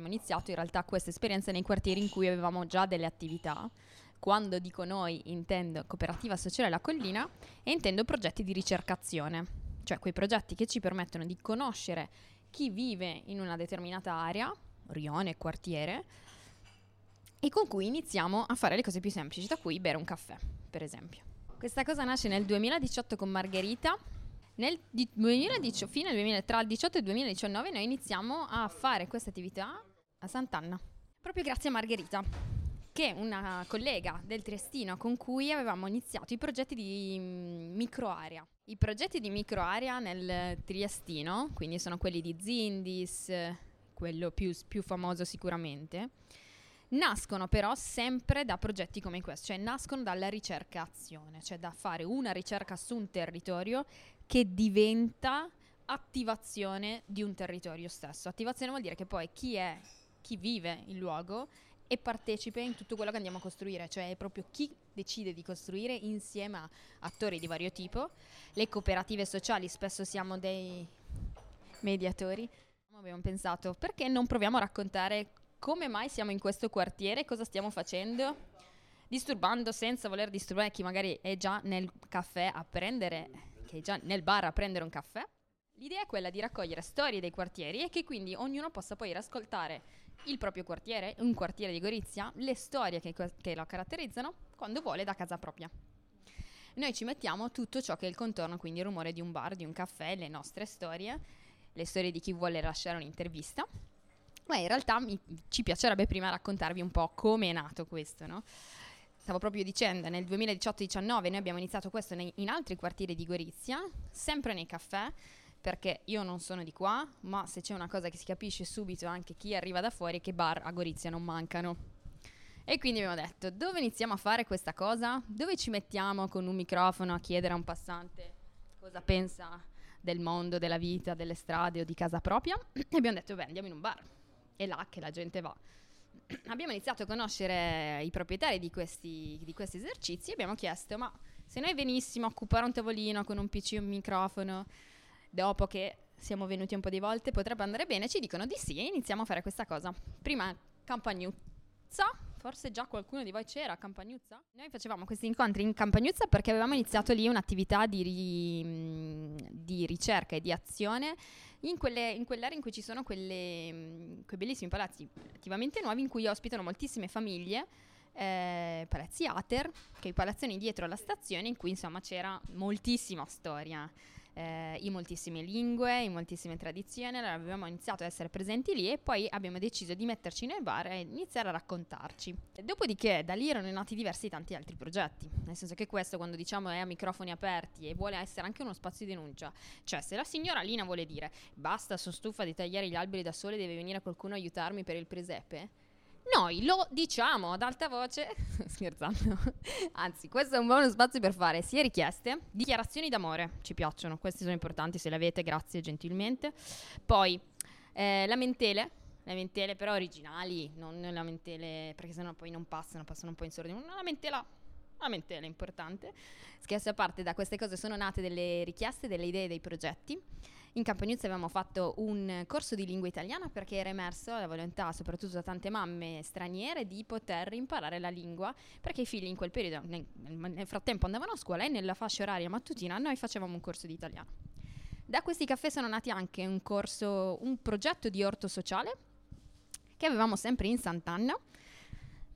abbiamo iniziato in realtà questa esperienza nei quartieri in cui avevamo già delle attività. Quando dico noi intendo Cooperativa Sociale La Collina e intendo progetti di ricercazione, cioè quei progetti che ci permettono di conoscere chi vive in una determinata area, rione, quartiere, e con cui iniziamo a fare le cose più semplici, da cui bere un caffè, per esempio. Questa cosa nasce nel 2018 con Margherita. Nel 2018, fine 2000, tra il 18 e il 2019 noi iniziamo a fare questa attività a Sant'Anna, proprio grazie a Margherita, che è una collega del Triestino con cui avevamo iniziato i progetti di mm, microarea. I progetti di microarea nel Triestino, quindi sono quelli di Zindis, quello più, più famoso sicuramente, Nascono però sempre da progetti come questo, cioè nascono dalla ricerca-azione, cioè da fare una ricerca su un territorio che diventa attivazione di un territorio stesso. Attivazione vuol dire che poi chi è, chi vive il luogo e partecipe in tutto quello che andiamo a costruire, cioè è proprio chi decide di costruire insieme a attori di vario tipo. Le cooperative sociali spesso siamo dei mediatori. Abbiamo pensato perché non proviamo a raccontare come mai siamo in questo quartiere, cosa stiamo facendo, disturbando senza voler disturbare chi magari è già nel caffè a prendere, che è già nel bar a prendere un caffè. L'idea è quella di raccogliere storie dei quartieri e che quindi ognuno possa poi ascoltare il proprio quartiere, un quartiere di Gorizia, le storie che, che lo caratterizzano quando vuole da casa propria. Noi ci mettiamo tutto ciò che è il contorno, quindi il rumore di un bar, di un caffè, le nostre storie, le storie di chi vuole lasciare un'intervista ma in realtà mi, ci piacerebbe prima raccontarvi un po' come è nato questo, no? Stavo proprio dicendo, nel 2018-19 noi abbiamo iniziato questo nei, in altri quartieri di Gorizia, sempre nei caffè, perché io non sono di qua, ma se c'è una cosa che si capisce subito anche chi arriva da fuori che bar a Gorizia non mancano. E quindi abbiamo detto, dove iniziamo a fare questa cosa? Dove ci mettiamo con un microfono a chiedere a un passante cosa pensa del mondo, della vita, delle strade o di casa propria? E abbiamo detto, beh, andiamo in un bar è là che la gente va. Abbiamo iniziato a conoscere i proprietari di questi, di questi esercizi e abbiamo chiesto, ma se noi venissimo a occupare un tavolino con un PC e un microfono, dopo che siamo venuti un po' di volte, potrebbe andare bene? Ci dicono di sì e iniziamo a fare questa cosa. Prima Campagnuzza, forse già qualcuno di voi c'era a Campagnuzza. Noi facevamo questi incontri in Campagnuzza perché avevamo iniziato lì un'attività di, ri, di ricerca e di azione in, quelle, in quell'area in cui ci sono quelle, quei bellissimi palazzi attivamente nuovi in cui ospitano moltissime famiglie. Eh, palazzi Ater, che i palazzoni dietro alla stazione in cui insomma c'era moltissima storia eh, in moltissime lingue, in moltissime tradizioni, allora abbiamo iniziato ad essere presenti lì e poi abbiamo deciso di metterci nel bar e iniziare a raccontarci. Dopodiché da lì erano nati diversi tanti altri progetti, nel senso che questo quando diciamo è a microfoni aperti e vuole essere anche uno spazio di denuncia, cioè se la signora Lina vuole dire basta, sono stufa di tagliare gli alberi da sole, deve venire qualcuno a aiutarmi per il presepe, noi lo diciamo ad alta voce, scherzando, anzi questo è un buono spazio per fare sia richieste, dichiarazioni d'amore, ci piacciono, queste sono importanti, se le avete grazie gentilmente. Poi eh, lamentele, lamentele però originali, non lamentele perché sennò poi non passano, passano un po' in sordina, una lamentela lamentela importante. Scherzi a parte, da queste cose sono nate delle richieste, delle idee, dei progetti. In Campagnuzzi avevamo fatto un corso di lingua italiana perché era emerso la volontà, soprattutto da tante mamme straniere, di poter imparare la lingua perché i figli in quel periodo, nel, nel frattempo, andavano a scuola e nella fascia oraria mattutina noi facevamo un corso di italiano. Da questi caffè sono nati anche un corso, un progetto di orto sociale che avevamo sempre in Sant'Anna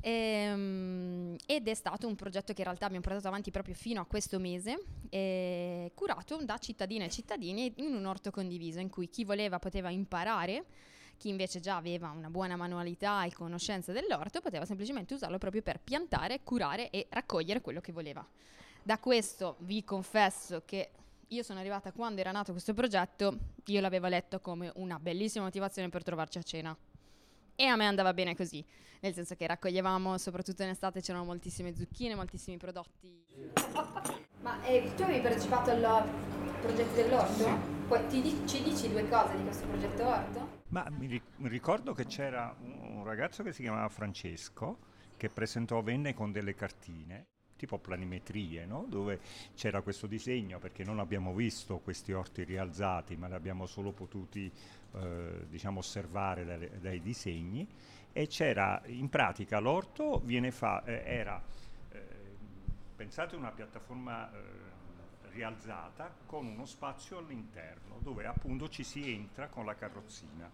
Ehm, ed è stato un progetto che in realtà abbiamo portato avanti proprio fino a questo mese, eh, curato da cittadine e cittadini in un orto condiviso in cui chi voleva poteva imparare, chi invece già aveva una buona manualità e conoscenza dell'orto poteva semplicemente usarlo proprio per piantare, curare e raccogliere quello che voleva. Da questo vi confesso che io sono arrivata quando era nato questo progetto, io l'avevo letto come una bellissima motivazione per trovarci a cena. E a me andava bene così, nel senso che raccoglievamo, soprattutto in estate c'erano moltissime zucchine, moltissimi prodotti. Ma eh, tu avevi partecipato al progetto dell'orto? Sì. Poi ti, ci dici due cose di questo progetto orto? Ma mi ricordo che c'era un ragazzo che si chiamava Francesco che presentò, venne con delle cartine tipo planimetrie, no? dove c'era questo disegno, perché non abbiamo visto questi orti rialzati, ma li abbiamo solo potuti eh, diciamo, osservare dai, dai, disegni, e c'era in pratica l'orto fa, eh, era, eh, pensate una piattaforma eh, rialzata con uno spazio all'interno, dove appunto ci si entra con la carrozzina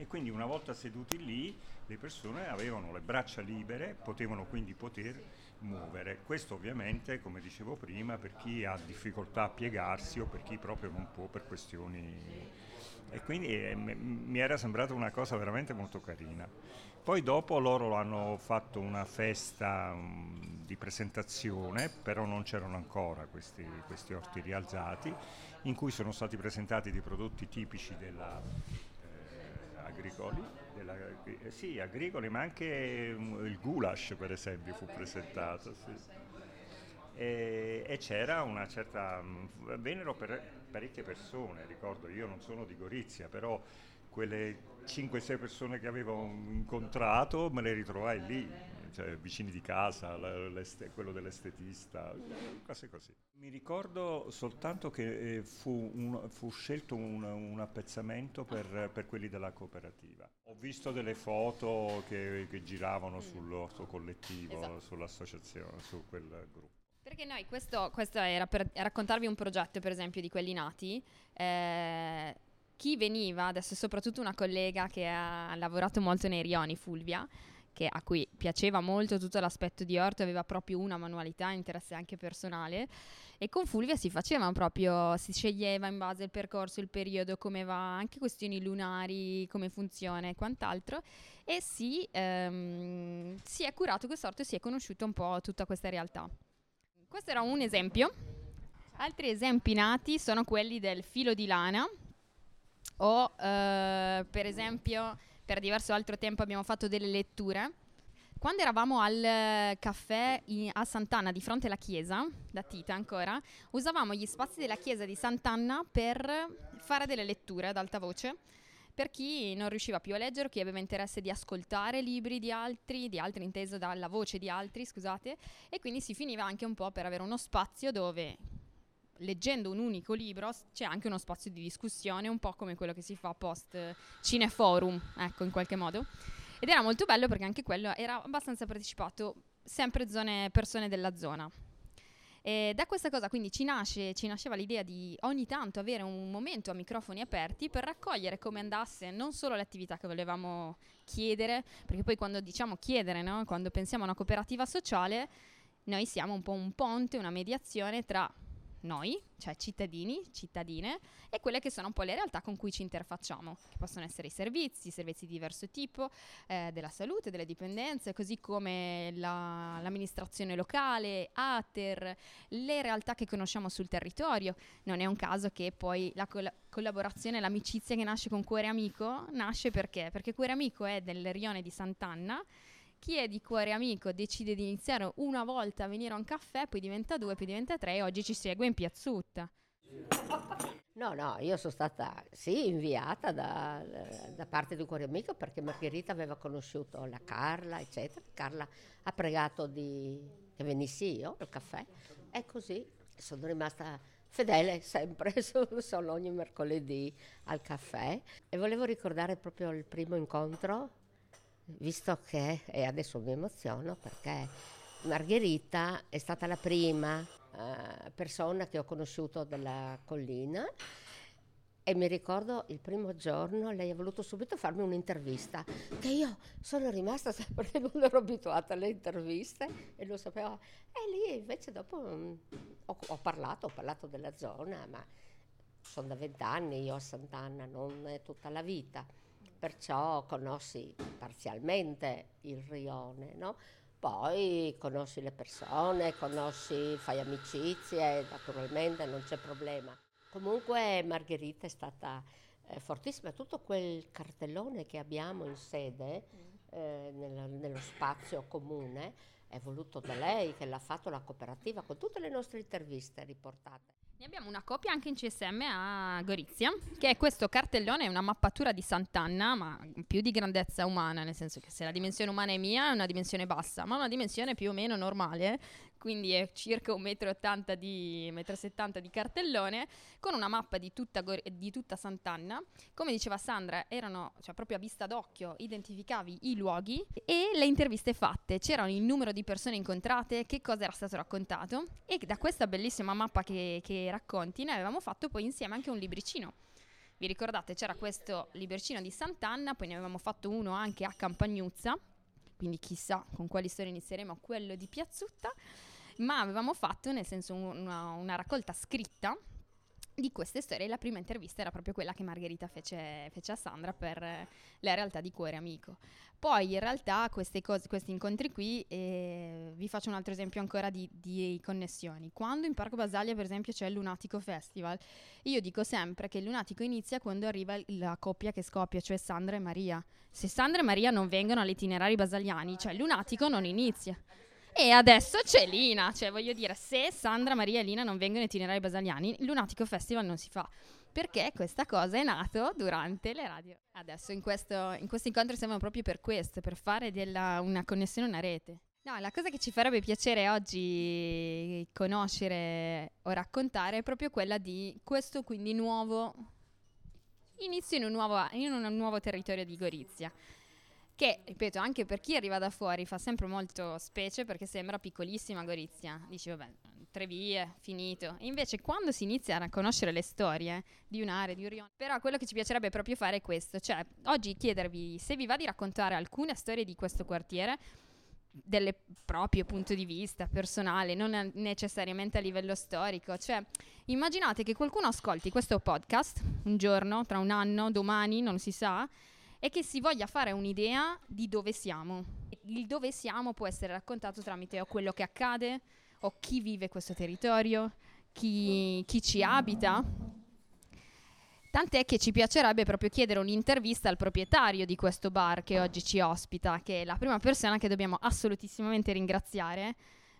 e quindi una volta seduti lì le persone avevano le braccia libere, potevano quindi poter muovere. Questo ovviamente, come dicevo prima, per chi ha difficoltà a piegarsi o per chi proprio non può per questioni... E quindi eh, mi era sembrata una cosa veramente molto carina. Poi dopo loro hanno fatto una festa um, di presentazione, però non c'erano ancora questi, questi orti rialzati, in cui sono stati presentati dei prodotti tipici della, agricoli, della, eh, sì, agricoli, ma anche um, il goulash per esempio fu presentato. Sì. E, e, c'era una certa, um, vennero per, parecchie persone, ricordo, io non sono di Gorizia, però quelle 5-6 persone che avevo incontrato me le ritrovai lì, cioè, vicini di casa, quello dell'estetista, cose così. Mi ricordo soltanto che eh, fu, un, fu, scelto un, un appezzamento per, per, quelli della cooperativa. Ho visto delle foto che, che giravano mm. sull'orto collettivo, esatto. sull'associazione, su quel gruppo. Perché noi, questo, questo, era per raccontarvi un progetto, per esempio, di quelli nati. Eh, chi veniva, adesso soprattutto una collega che ha lavorato molto nei rioni, Fulvia, che, a cui piaceva molto tutto l'aspetto di orto, aveva proprio una manualità, interesse anche personale. E con Fulvia si faceva proprio, si sceglieva in base al percorso, il periodo, come va, anche questioni lunari, come funziona e quant'altro. E si, ehm, si è curato quest'orto e si è conosciuto un po' tutta questa realtà. Questo era un esempio. Altri esempi nati sono quelli del filo di lana o eh, per esempio per diverso altro tempo abbiamo fatto delle letture. Quando eravamo al caffè in, a Sant'Anna di fronte alla chiesa, da Tita ancora, usavamo gli spazi della chiesa di Sant'Anna per fare delle letture ad alta voce per chi non riusciva più a leggere, chi aveva interesse di ascoltare libri di altri, di altri inteso dalla voce di altri, scusate, e quindi si finiva anche un po' per avere uno spazio dove leggendo un unico libro c'è anche uno spazio di discussione, un po' come quello che si fa post cineforum, ecco, in qualche modo. Ed era molto bello perché anche quello era abbastanza partecipato, sempre zone, persone della zona. E da questa cosa quindi ci, nasce, ci nasceva l'idea di ogni tanto avere un momento a microfoni aperti per raccogliere come andasse non solo l'attività che volevamo chiedere, perché poi quando diciamo chiedere, no? quando pensiamo a una cooperativa sociale, noi siamo un po' un ponte, una mediazione tra noi, cioè cittadini, cittadine, e quelle che sono un po' le realtà con cui ci interfacciamo, che possono essere i servizi, servizi di diverso tipo, eh, della salute, delle dipendenze, così come la, l'amministrazione locale, ATER, le realtà che conosciamo sul territorio. Non è un caso che poi la coll- collaborazione, l'amicizia che nasce con Cuore Amico, nasce perché? Perché Cuore Amico è del rione di Sant'Anna, chi è di cuore amico decide di iniziare una volta a venire a un caffè, poi diventa due, poi diventa tre e oggi ci segue in piazzutta. No, no, io sono stata sì inviata da, da, parte di Cuore Amico perché Margherita aveva conosciuto la Carla, eccetera. Carla ha pregato di, che venissi io al caffè e così sono rimasta fedele sempre, sono ogni mercoledì al caffè e volevo ricordare proprio il primo incontro visto che, e adesso mi emoziono perché Margherita è stata la prima uh, persona che ho conosciuto della collina e mi ricordo il primo giorno lei ha voluto subito farmi un'intervista che io sono rimasta sempre non ero abituata alle interviste e lo sapevo. E lì invece dopo um, ho, ho, parlato ho parlato della zona ma sono da vent'anni io a Sant'Anna non tutta la vita perciò conosci parzialmente il rione, no? Poi conosci le persone, conosci, fai amicizie, naturalmente non c'è problema. Comunque Margherita è stata eh, fortissima, tutto quel cartellone che abbiamo in sede, eh, nello, nello spazio comune, è voluto da lei, che l'ha fatto la cooperativa, con tutte le nostre interviste riportate. Ne abbiamo una copia anche in CSM a Gorizia, che è questo cartellone, è una mappatura di Sant'Anna, ma più di grandezza umana, nel senso che se la dimensione umana è mia è una dimensione bassa, ma una dimensione più o meno normale, quindi è circa 1,80 m di, 1,70 m di cartellone, con una mappa di tutta, di tutta Sant'Anna. Come diceva Sandra, erano cioè, proprio a vista d'occhio, identificavi i luoghi e le interviste fatte. C'erano il numero di persone incontrate, che cosa era stato raccontato e da questa bellissima mappa che, che racconti noi avevamo fatto poi insieme anche un libricino. Vi ricordate, c'era questo libricino di Sant'Anna, poi ne avevamo fatto uno anche a Campagnuzza, quindi chissà con quali storie inizieremo quello di Piazzutta ma avevamo fatto nel senso una, una raccolta scritta di queste storie. La prima intervista era proprio quella che Margherita fece, fece, a Sandra per la realtà di Cuore Amico. Poi in realtà cose, questi incontri qui, eh, vi faccio un altro esempio ancora di, di, connessioni. Quando in Parco Basaglia per esempio c'è il Lunatico Festival, io dico sempre che il Lunatico inizia quando arriva la coppia che scoppia, cioè Sandra e Maria. Se Sandra e Maria non vengono agli itinerari basagliani, cioè il Lunatico non inizia. E adesso c'è Lina, cioè voglio dire, se Sandra, Maria e Lina non vengono itinerari basaliani, il Lunatico Festival non si fa. Perché questa cosa è nato durante le radio. Adesso in questo, in questo incontro siamo proprio per questo, per fare della, una connessione, una rete. No, la cosa che ci farebbe piacere oggi conoscere o raccontare è proprio quella di questo quindi nuovo inizio in un nuovo, in un nuovo territorio di Gorizia che, ripeto, anche per chi arriva da fuori fa sempre molto specie perché sembra piccolissima Gorizia. Dici, vabbè, tre vie, finito. E invece quando si inizia a conoscere le storie di un'area, di un rione, però quello che ci piacerebbe proprio fare è questo, cioè oggi chiedervi se vi va di raccontare alcune storie di questo quartiere del proprio punto di vista personale, non necessariamente a livello storico. Cioè, immaginate che qualcuno ascolti questo podcast un giorno, tra un anno, domani, non si sa, è che si voglia fare un'idea di dove siamo. Il dove siamo può essere raccontato tramite o quello che accade, o chi vive questo territorio, chi, chi ci abita. Tant'è che ci piacerebbe proprio chiedere un'intervista al proprietario di questo bar che oggi ci ospita, che è la prima persona che dobbiamo assolutissimamente ringraziare,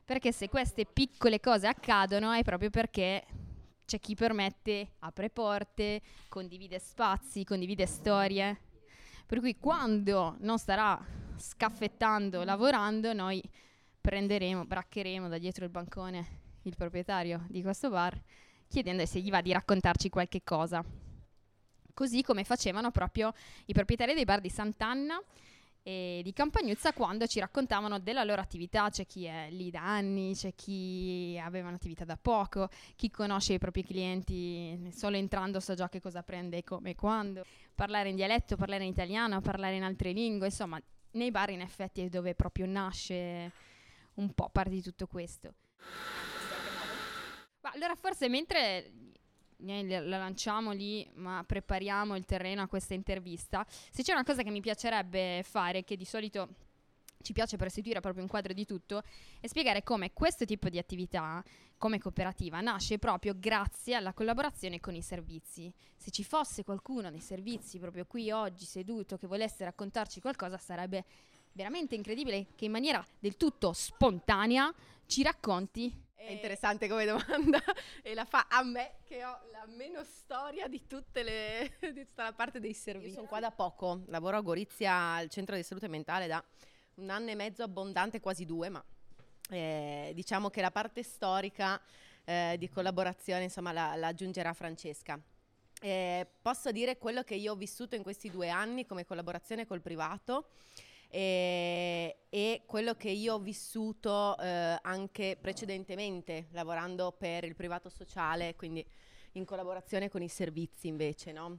perché se queste piccole cose accadono è proprio perché c'è chi permette, apre porte, condivide spazi, condivide storie. Per cui quando non starà scaffettando, lavorando, noi prenderemo, braccheremo da dietro il bancone il proprietario di questo bar chiedendo se gli va di raccontarci qualche cosa. Così come facevano proprio i proprietari dei bar di Sant'Anna e di Campagnuzza quando ci raccontavano della loro attività, c'è chi è lì da anni, c'è chi aveva un'attività da poco, chi conosce i propri clienti solo entrando sa già che cosa prende, come e quando, parlare in dialetto, parlare in italiano, parlare in altre lingue, insomma nei bar in effetti è dove proprio nasce un po' parte di tutto questo. Ma allora forse mentre la lanciamo lì, ma prepariamo il terreno a questa intervista. Se c'è una cosa che mi piacerebbe fare, che di solito ci piace per restituire proprio un quadro di tutto, è spiegare come questo tipo di attività, come cooperativa, nasce proprio grazie alla collaborazione con i servizi. Se ci fosse qualcuno dei servizi proprio qui oggi seduto che volesse raccontarci qualcosa, sarebbe veramente incredibile che in maniera del tutto spontanea ci racconti è interessante come domanda e la fa a me che ho la meno storia di, tutte le, di tutta la parte dei servizi. Io sono qua da poco, lavoro a Gorizia al centro di salute mentale da un anno e mezzo abbondante, quasi due, ma eh, diciamo che la parte storica eh, di collaborazione insomma la, la aggiungerà Francesca. Eh, posso dire quello che io ho vissuto in questi due anni come collaborazione col privato e, e quello che io ho vissuto eh, anche precedentemente lavorando per il privato sociale, quindi in collaborazione con i servizi invece, no?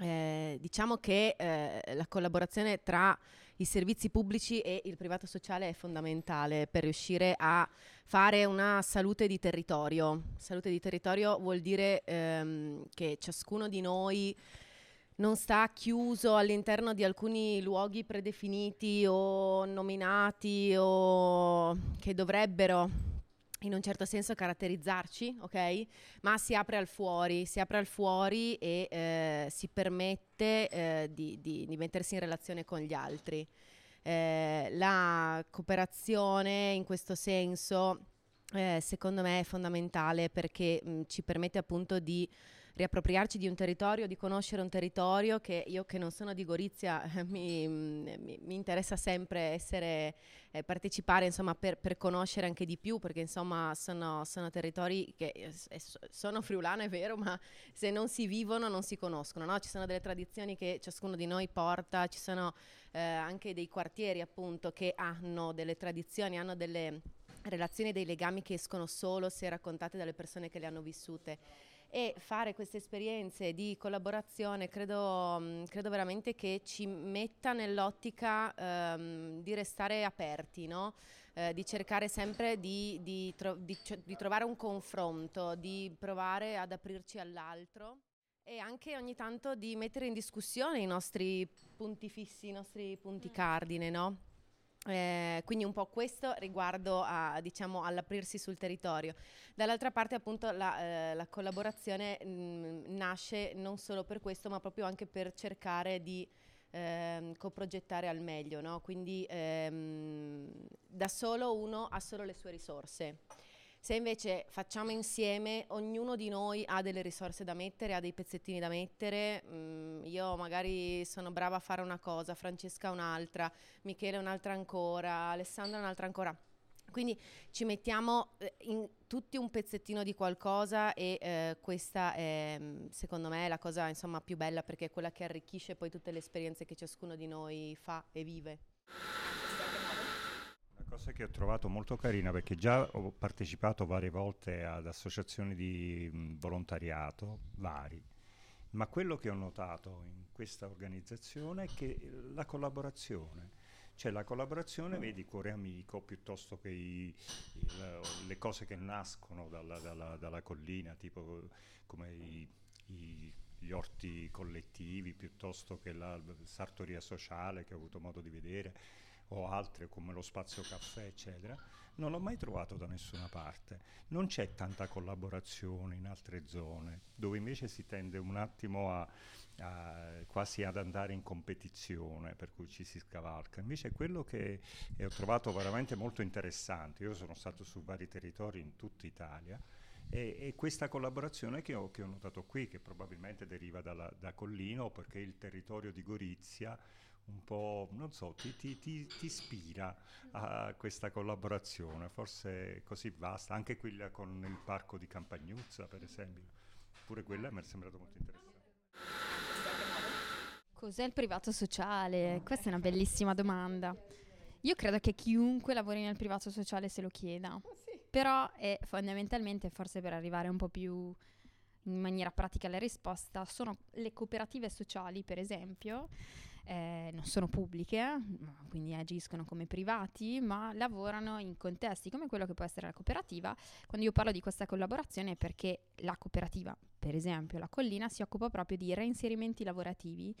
eh, diciamo che eh, la collaborazione tra i servizi pubblici e il privato sociale è fondamentale per riuscire a fare una salute di territorio. Salute di territorio vuol dire ehm, che ciascuno di noi non sta chiuso all'interno di alcuni luoghi predefiniti o nominati o che dovrebbero in un certo senso caratterizzarci, ok? Ma si apre al fuori, si apre al fuori e eh, si permette eh, di, di, di, mettersi in relazione con gli altri. Eh, la cooperazione in questo senso eh, secondo me è fondamentale perché mh, ci permette appunto di riappropriarci di un territorio, di conoscere un territorio che io che non sono di Gorizia mi, mi, mi interessa sempre essere, eh, partecipare insomma per, per, conoscere anche di più perché insomma sono, sono territori che eh, sono friulana è vero ma se non si vivono non si conoscono, no? ci sono delle tradizioni che ciascuno di noi porta, ci sono eh, anche dei quartieri appunto che hanno delle tradizioni, hanno delle relazioni, dei legami che escono solo se raccontate dalle persone che le hanno vissute e fare queste esperienze di collaborazione credo, mm, credo veramente che ci metta nell'ottica um, di restare aperti, no? eh, di cercare sempre di, di, tro- di, di trovare un confronto, di provare ad aprirci all'altro e anche ogni tanto di mettere in discussione i nostri punti fissi, i nostri punti mm. cardine, no? Eh, quindi un po' questo riguardo a, diciamo, all'aprirsi sul territorio. Dall'altra parte appunto la, eh, la collaborazione mh, mm, nasce non solo per questo ma proprio anche per cercare di ehm, coprogettare al meglio, no? quindi ehm, da solo uno ha solo le sue risorse. Se invece facciamo insieme, ognuno di noi ha delle risorse da mettere, ha dei pezzettini da mettere, mm, io magari sono brava a fare una cosa, Francesca un'altra, Michele un'altra ancora, Alessandra un'altra ancora. Quindi ci mettiamo eh, in tutti un pezzettino di qualcosa e eh, questa è mm, secondo me la cosa insomma, più bella perché è quella che arricchisce poi tutte le esperienze che ciascuno di noi fa e vive cosa che ho trovato molto carina perché già ho partecipato varie volte ad associazioni di volontariato vari, ma quello che ho notato in questa organizzazione è che la collaborazione, cioè la collaborazione, vedi, cuore amico, piuttosto che i, il, le cose che nascono dalla, dalla, dalla collina, tipo come i, i, gli orti collettivi, piuttosto che la sartoria sociale che ho avuto modo di vedere, o altre come lo spazio caffè, eccetera, non l'ho mai trovato da nessuna parte. Non c'è tanta collaborazione in altre zone, dove invece si tende un attimo a, a, quasi ad andare in competizione, per cui ci si scavalca. Invece quello che ho trovato veramente molto interessante. Io sono stato su vari territori in tutta Italia. E, e questa collaborazione che ho, che ho, notato qui, che probabilmente deriva dalla, da Collino, perché il territorio di Gorizia un po', non so, ti, ti, ti, ti, ispira a questa collaborazione, forse così basta, anche quella con il parco di Campagnuzza per esempio, pure quella mi è sembrato molto interessante. Cos'è il privato sociale? Questa è una bellissima domanda. Io credo che chiunque lavori nel privato sociale se lo chieda, oh, però è fondamentalmente, forse per arrivare un po' più in maniera pratica alla risposta, sono le cooperative sociali, per esempio, eh, non sono pubbliche, quindi agiscono come privati, ma lavorano in contesti come quello che può essere la cooperativa. Quando io parlo di questa collaborazione è perché la cooperativa, per esempio la Collina, si occupa proprio di reinserimenti lavorativi,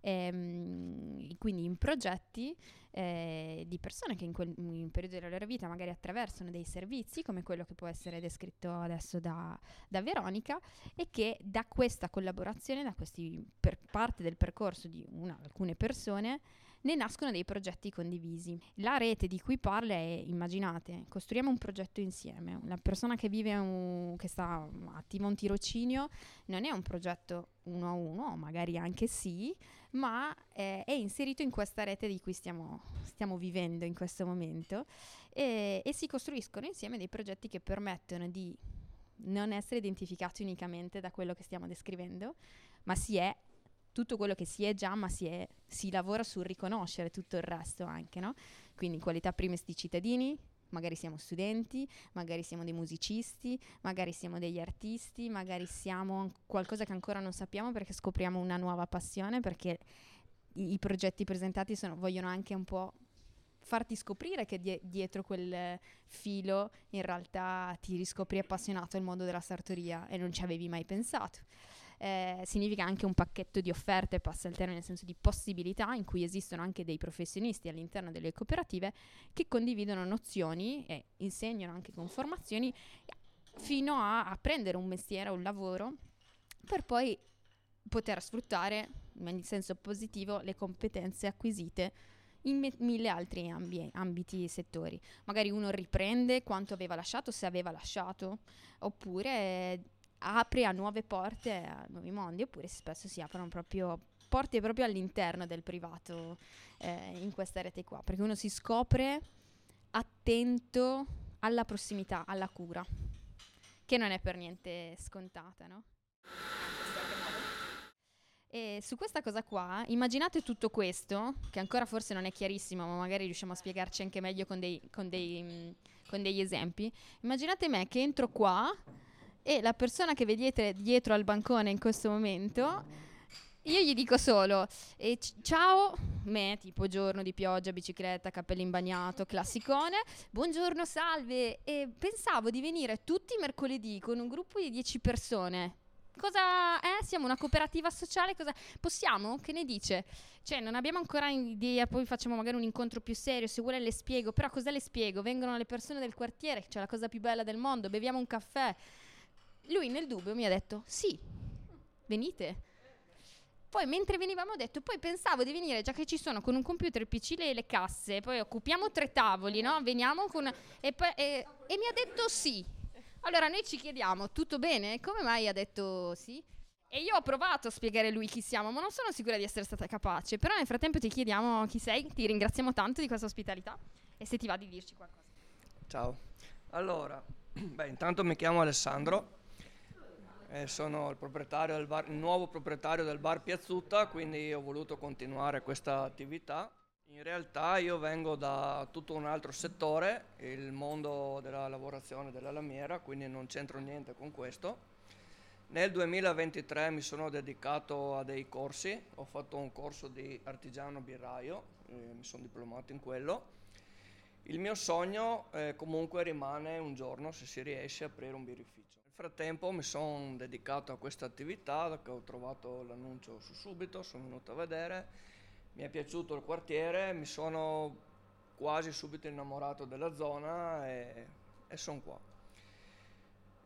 ehm, quindi in progetti eh, di persone che in quel in periodo della loro vita magari attraversano dei servizi, come quello che può essere descritto adesso da, da Veronica, e che da questa collaborazione, da questi per parte del percorso di una, alcune persone, ne nascono dei progetti condivisi. La rete di cui parla è, immaginate, costruiamo un progetto insieme. La persona che vive, un, che sta attiva un tirocinio, non è un progetto uno a uno, magari anche sì, ma è, è inserito in questa rete di cui stiamo, stiamo vivendo in questo momento e, e si costruiscono insieme dei progetti che permettono di non essere identificati unicamente da quello che stiamo descrivendo, ma si è tutto quello che si è già, ma si, è, si lavora sul riconoscere tutto il resto anche, no? Quindi qualità primes di cittadini, magari siamo studenti, magari siamo dei musicisti, magari siamo degli artisti, magari siamo qualcosa che ancora non sappiamo perché scopriamo una nuova passione, perché i, i progetti presentati sono, vogliono anche un po' farti scoprire che die- dietro quel filo in realtà ti riscopri appassionato al mondo della sartoria e non ci avevi mai pensato eh, significa anche un pacchetto di offerte, passa il termine nel senso di possibilità, in cui esistono anche dei professionisti all'interno delle cooperative che condividono nozioni e insegnano anche con formazioni fino a apprendere un mestiere, un lavoro, per poi poter sfruttare in senso positivo le competenze acquisite in me- mille altri ambi- ambiti e settori. Magari uno riprende quanto aveva lasciato, se aveva lasciato, oppure apre a nuove porte, a nuovi mondi, oppure spesso si aprono proprio porte proprio all'interno del privato eh, in questa rete qua, perché uno si scopre attento alla prossimità, alla cura, che non è per niente scontata, no? E su questa cosa qua, immaginate tutto questo, che ancora forse non è chiarissimo, ma magari riusciamo a spiegarci anche meglio con, dei, con, dei, mm, con degli esempi. Immaginate me che entro qua e la persona che vedete dietro al bancone in questo momento, io gli dico solo eh, c- ciao, me tipo giorno di pioggia, bicicletta, cappello in bagnato, classicone, buongiorno, salve, e pensavo di venire tutti i mercoledì con un gruppo di 10 persone Cosa è? Eh? Siamo una cooperativa sociale? Cosa... Possiamo? Che ne dice? Cioè, non abbiamo ancora idea, poi facciamo magari un incontro più serio, se vuole le spiego, però cosa le spiego? Vengono le persone del quartiere, cioè la cosa più bella del mondo, beviamo un caffè. Lui nel dubbio mi ha detto, sì, venite. Poi mentre venivamo ho detto, poi pensavo di venire, già che ci sono con un computer, il PC e le casse, poi occupiamo tre tavoli, no? Veniamo con... E, poi, e, e mi ha detto sì. Allora noi ci chiediamo, tutto bene? Come mai ha detto sì? E io ho provato a spiegare lui chi siamo, ma non sono sicura di essere stata capace. Però nel frattempo ti chiediamo chi sei, ti ringraziamo tanto di questa ospitalità e se ti va di dirci qualcosa. Ciao. Allora, beh, intanto mi chiamo Alessandro, eh, sono il, proprietario bar, il nuovo proprietario del bar Piazzutta, quindi ho voluto continuare questa attività. In realtà io vengo da tutto un altro settore, il mondo della lavorazione della lamiera, quindi non c'entro niente con questo. Nel 2023 mi sono dedicato a dei corsi, ho fatto un corso di artigiano birraio, eh, mi sono diplomato in quello. Il mio sogno eh, comunque rimane un giorno, se si riesce, aprire un birrificio. Nel frattempo mi sono dedicato a questa attività, ho trovato l'annuncio su subito, sono venuto a vedere mi è piaciuto il quartiere, mi sono quasi subito innamorato della zona e, e sono qua.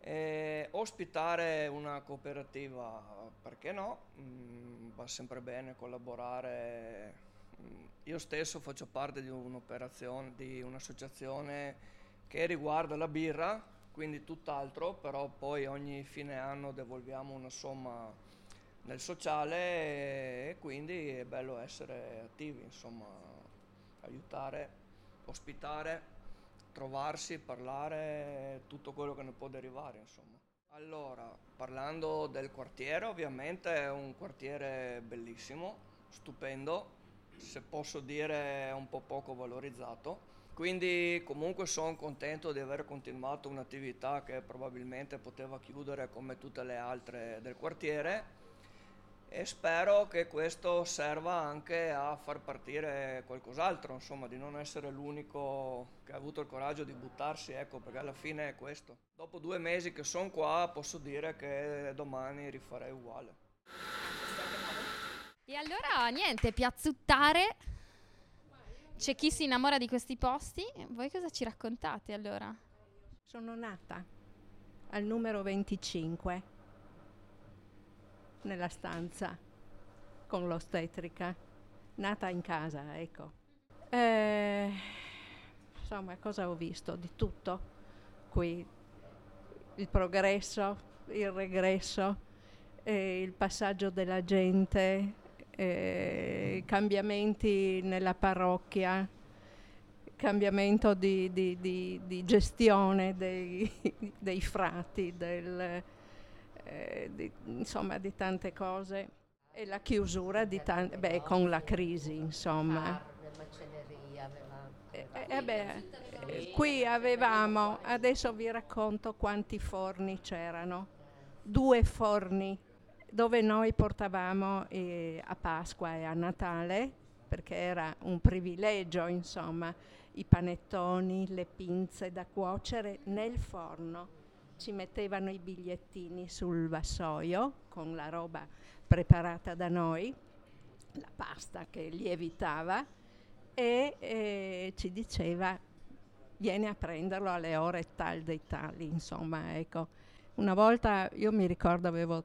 E ospitare una cooperativa, perché no? Mm, va sempre bene collaborare. Mm, io stesso faccio parte di un'operazione, di un'associazione che riguarda la birra, quindi tutt'altro, però poi ogni fine anno devolviamo una somma nel sociale e quindi è bello essere attivi, insomma, aiutare, ospitare, trovarsi, parlare, tutto quello che ne può derivare, insomma. Allora, parlando del quartiere, ovviamente è un quartiere bellissimo, stupendo, se posso dire un po' poco valorizzato. Quindi comunque sono contento di aver continuato un'attività che probabilmente poteva chiudere come tutte le altre del quartiere e spero che questo serva anche a far partire qualcos'altro, insomma, di non essere l'unico che ha avuto il coraggio di buttarsi, ecco, perché alla fine è questo. Dopo due mesi che sono qua posso dire che domani rifarei uguale. E allora niente, piazzuttare. C'è chi si innamora di questi posti? Voi cosa ci raccontate allora? Sono nata al numero 25 nella stanza con l'ostetrica, nata in casa, ecco. Eh, insomma, cosa ho visto? Di tutto qui, il progresso, il regresso, eh, il passaggio della gente, eh, cambiamenti nella parrocchia, cambiamento di, di, di, di gestione dei, dei frati, del, eh, insomma di tante cose. E la chiusura di tante, beh, con la crisi insomma. Eh, eh, beh, eh, qui avevamo, adesso vi racconto quanti forni c'erano, due forni dove noi portavamo eh, a Pasqua e a Natale, perché era un privilegio, insomma, i panettoni, le pinze da cuocere nel forno ci mettevano i bigliettini sul vassoio con la roba preparata da noi, la pasta che lievitava e eh, ci diceva vieni a prenderlo alle ore tal dei tali, insomma, ecco. Una volta io mi ricordo avevo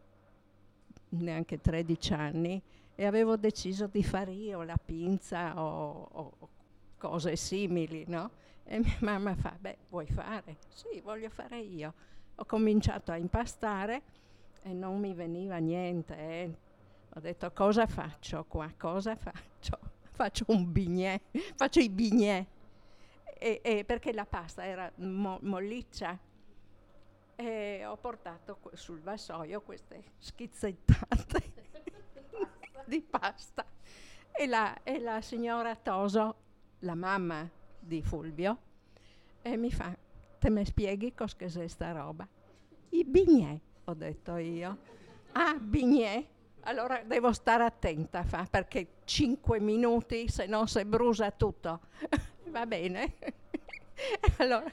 neanche 13 anni e avevo deciso di fare io la pinza o, o cose simili, no? E mia mamma fa, beh, vuoi fare? Sì, voglio fare io ho cominciato a impastare e non mi veniva niente. eh. Ho detto cosa faccio qua? Cosa faccio? Faccio un bignè, faccio i bignè. E, e perché la pasta era mo- molliccia. E ho portato sul vassoio queste schizzettate di pasta. E la, e la signora Toso, la mamma di Fulvio, mi fa, te mi spieghi cos'è sta roba? I bignè, ho detto io. Ah, bignè? Allora devo stare attenta, fa, perché 5 minuti, se no si brucia tutto. Va bene. allora,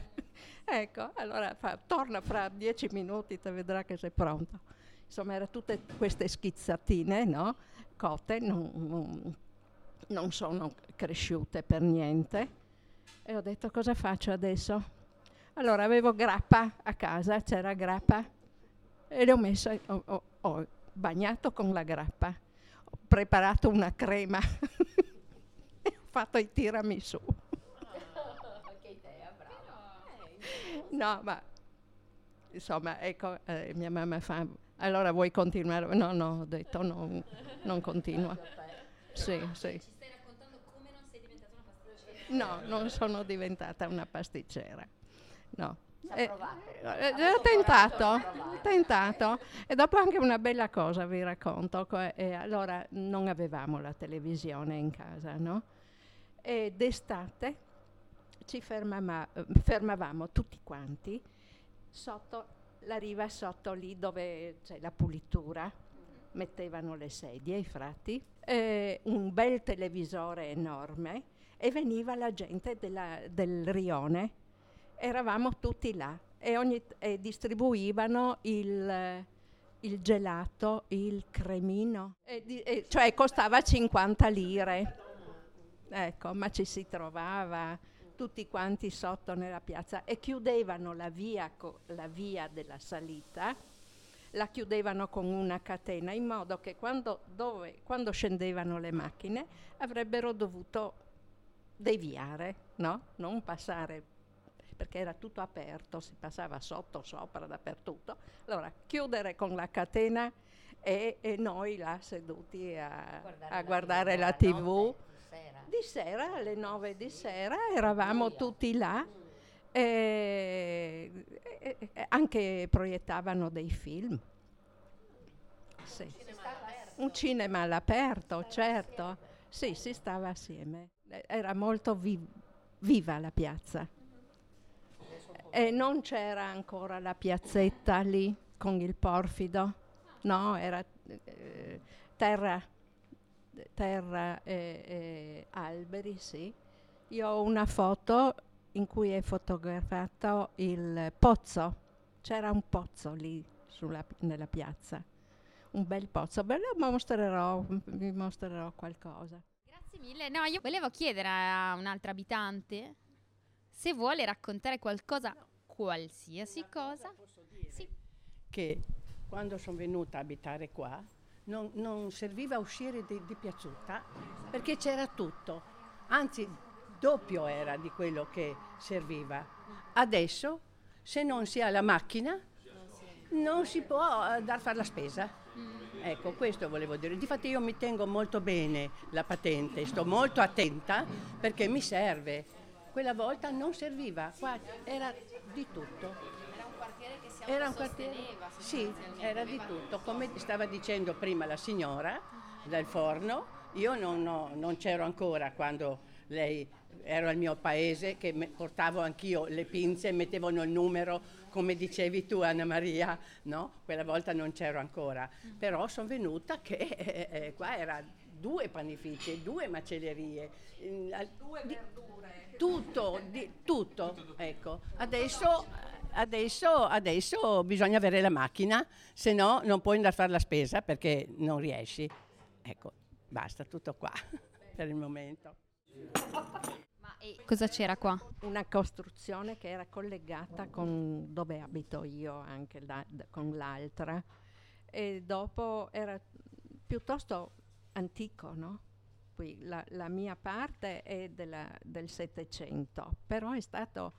ecco, allora fa, torna fra 10 minuti, te vedrà che sei pronto. Insomma, erano tutte queste schizzatine, no? Cotte, non, non, non sono cresciute per niente. E ho detto cosa faccio adesso? Allora avevo grappa a casa, c'era grappa e le ho messa, ho, ho- ho bagnato con la grappa, ho preparato una crema e ho fatto i tiramisù. No, ma insomma, ecco, eh, mia mamma fa, allora vuoi continuare? No, no, ho detto no, non continua. Sì, sì. No, non sono diventata una pasticcera. No. Eh, eh, ho tentato, ho tentato. E dopo anche una bella cosa vi racconto. co- eh, allora non avevamo la televisione in casa, no? E d'estate ci fermama- eh, fermavamo tutti quanti sotto la riva sotto lì dove c'è la pulitura. Mettevano le sedie i frati eh, un bel televisore enorme e veniva la gente della- del rione. Eravamo tutti là e, ogni- e distribuivano il, il gelato, il cremino, e di- e- cioè costava 50 lire. Ecco, ma ci si trovava tutti quanti sotto nella piazza e chiudevano la via, co- la via della salita, la chiudevano con una catena in modo che quando, dove- quando scendevano le macchine avrebbero dovuto deviare, no? Non passare perché era tutto aperto, si passava sotto, sopra, dappertutto. Allora, chiudere con la catena e, e noi là seduti a, a guardare la tv. Di sera, alle nove di sera, eravamo tutti là. E, e- e anche proiettavano dei film. Sì. Un cinema all'aperto, certo. Sì, si stava assieme. Era molto vi- viva la piazza. E non c'era ancora la piazzetta lì con il porfido, no, era eh, terra, terra e, e alberi, sì. Io ho una foto in cui è fotografato il pozzo, c'era un pozzo lì sulla nella piazza, un bel pozzo, ve lo mostrerò, vi mostrerò qualcosa. Grazie mille. No, io volevo chiedere a un'altra abitante se vuole raccontare qualcosa, qualsiasi cosa. Sì. che quando sono venuta a abitare qua non, non serviva uscire di, di piazzuta perché c'era tutto, anzi doppio era di quello che serviva. Adesso se non si ha la macchina non si può andare a fare la spesa. Ecco, questo volevo dire. Difatti io mi tengo molto bene la patente, sto molto attenta perché mi serve. Quella volta non serviva, qua era di tutto. Era un quartiere Era? Sì, era di tutto. Come stava dicendo prima la signora del forno, io non, ho- non c'ero ancora quando lei ero al mio paese, che portavo anch'io le pinze e mettevano il numero, come dicevi tu Anna Maria, no? Quella volta non c'ero ancora. Però sono venuta che eh, eh, qua era due panifici, due macellerie. Due verdure. Tutto, di- tutto, ecco. Adesso Adesso, adesso bisogna avere la macchina, se no non puoi andare a fare la spesa perché non riesci. Ecco, basta, tutto qua per il momento. Ma e cosa c'era qua? una costruzione che era collegata con dove abito io, anche la- con l'altra, e dopo era piuttosto antico, no? Qui la, la mia parte è della- del Settecento, però è stato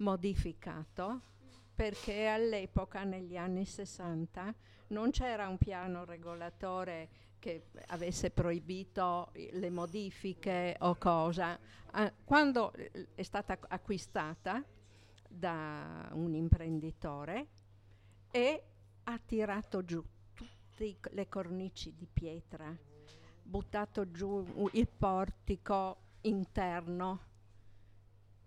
modificato perché all'epoca, negli anni 60, non c'era un piano regolatore che avesse proibito le modifiche o cosa. Ah, quando è stata acquistata da un imprenditore e ha tirato giù tutte le cornici di pietra, buttato giù il portico interno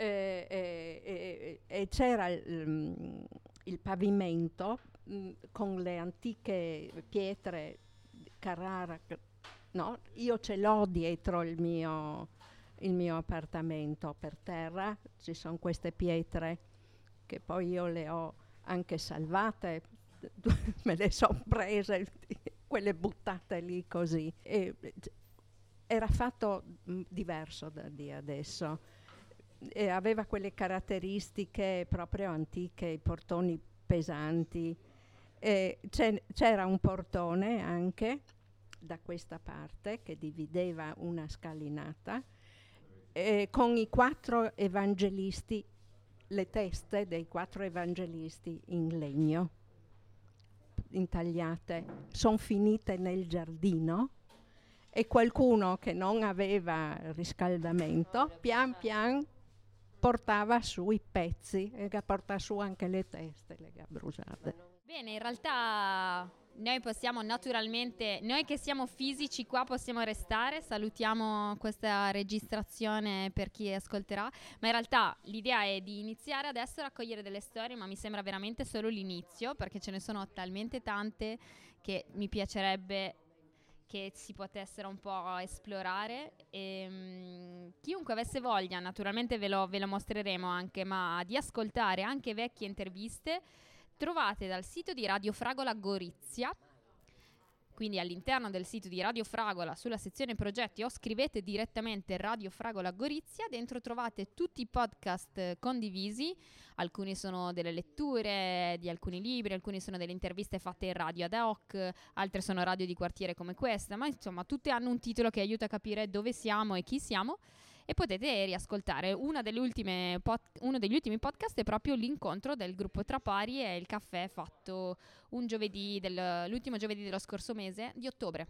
e, e, e c'era il, il pavimento mh, con le antiche pietre Carrara, no? io ce l'ho dietro il mio, il mio appartamento per terra, ci sono queste pietre che poi io le ho anche salvate, me le sono prese, quelle buttate lì così. E, era fatto mh, diverso da di adesso. E aveva quelle caratteristiche proprio antiche, i portoni pesanti. E c'era un portone anche da questa parte che divideva una scalinata eh, con i quattro evangelisti, le teste dei quattro evangelisti in legno, intagliate, sono finite nel giardino e qualcuno che non aveva riscaldamento, pian pian portava su i pezzi e porta su anche le teste, le bruciate. Bene, in realtà noi possiamo naturalmente, noi che siamo fisici qua possiamo restare, salutiamo questa registrazione per chi ascolterà, ma in realtà l'idea è di iniziare adesso a raccogliere delle storie, ma mi sembra veramente solo l'inizio perché ce ne sono talmente tante che mi piacerebbe che si potessero un po' esplorare. E, um, chiunque avesse voglia, naturalmente ve lo, ve lo mostreremo anche, ma di ascoltare anche vecchie interviste trovate dal sito di Radio Fragola Gorizia. Quindi all'interno del sito di Radio Fragola sulla sezione progetti o scrivete direttamente Radio Fragola Gorizia, dentro trovate tutti i podcast condivisi, alcuni sono delle letture di alcuni libri, alcuni sono delle interviste fatte in radio ad hoc, altre sono radio di quartiere come questa, ma insomma tutte hanno un titolo che aiuta a capire dove siamo e chi siamo e potete riascoltare. Pod- uno degli ultimi podcast è proprio l'incontro del gruppo Trapari e il caffè fatto giovedì del, l'ultimo giovedì dello scorso mese di ottobre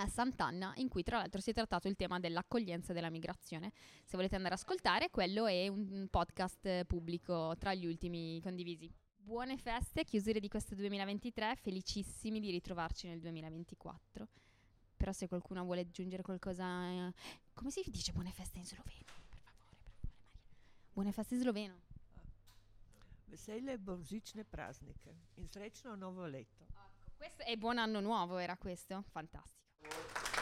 a Sant'Anna, in cui tra l'altro si è trattato il tema dell'accoglienza e della migrazione. Se volete andare ad ascoltare, quello è un podcast pubblico tra gli ultimi condivisi. Buone feste, chiusure di questo 2023, felicissimi di ritrovarci nel 2024. Però se qualcuno vuole aggiungere qualcosa... Eh, come si dice buone feste in sloveno? Per favore, per favore Maria. Buone feste in sloveno. Vesele božične praznike in srečno novo leto. Ecco, questo è buon anno nuovo, era questo? Fantastico.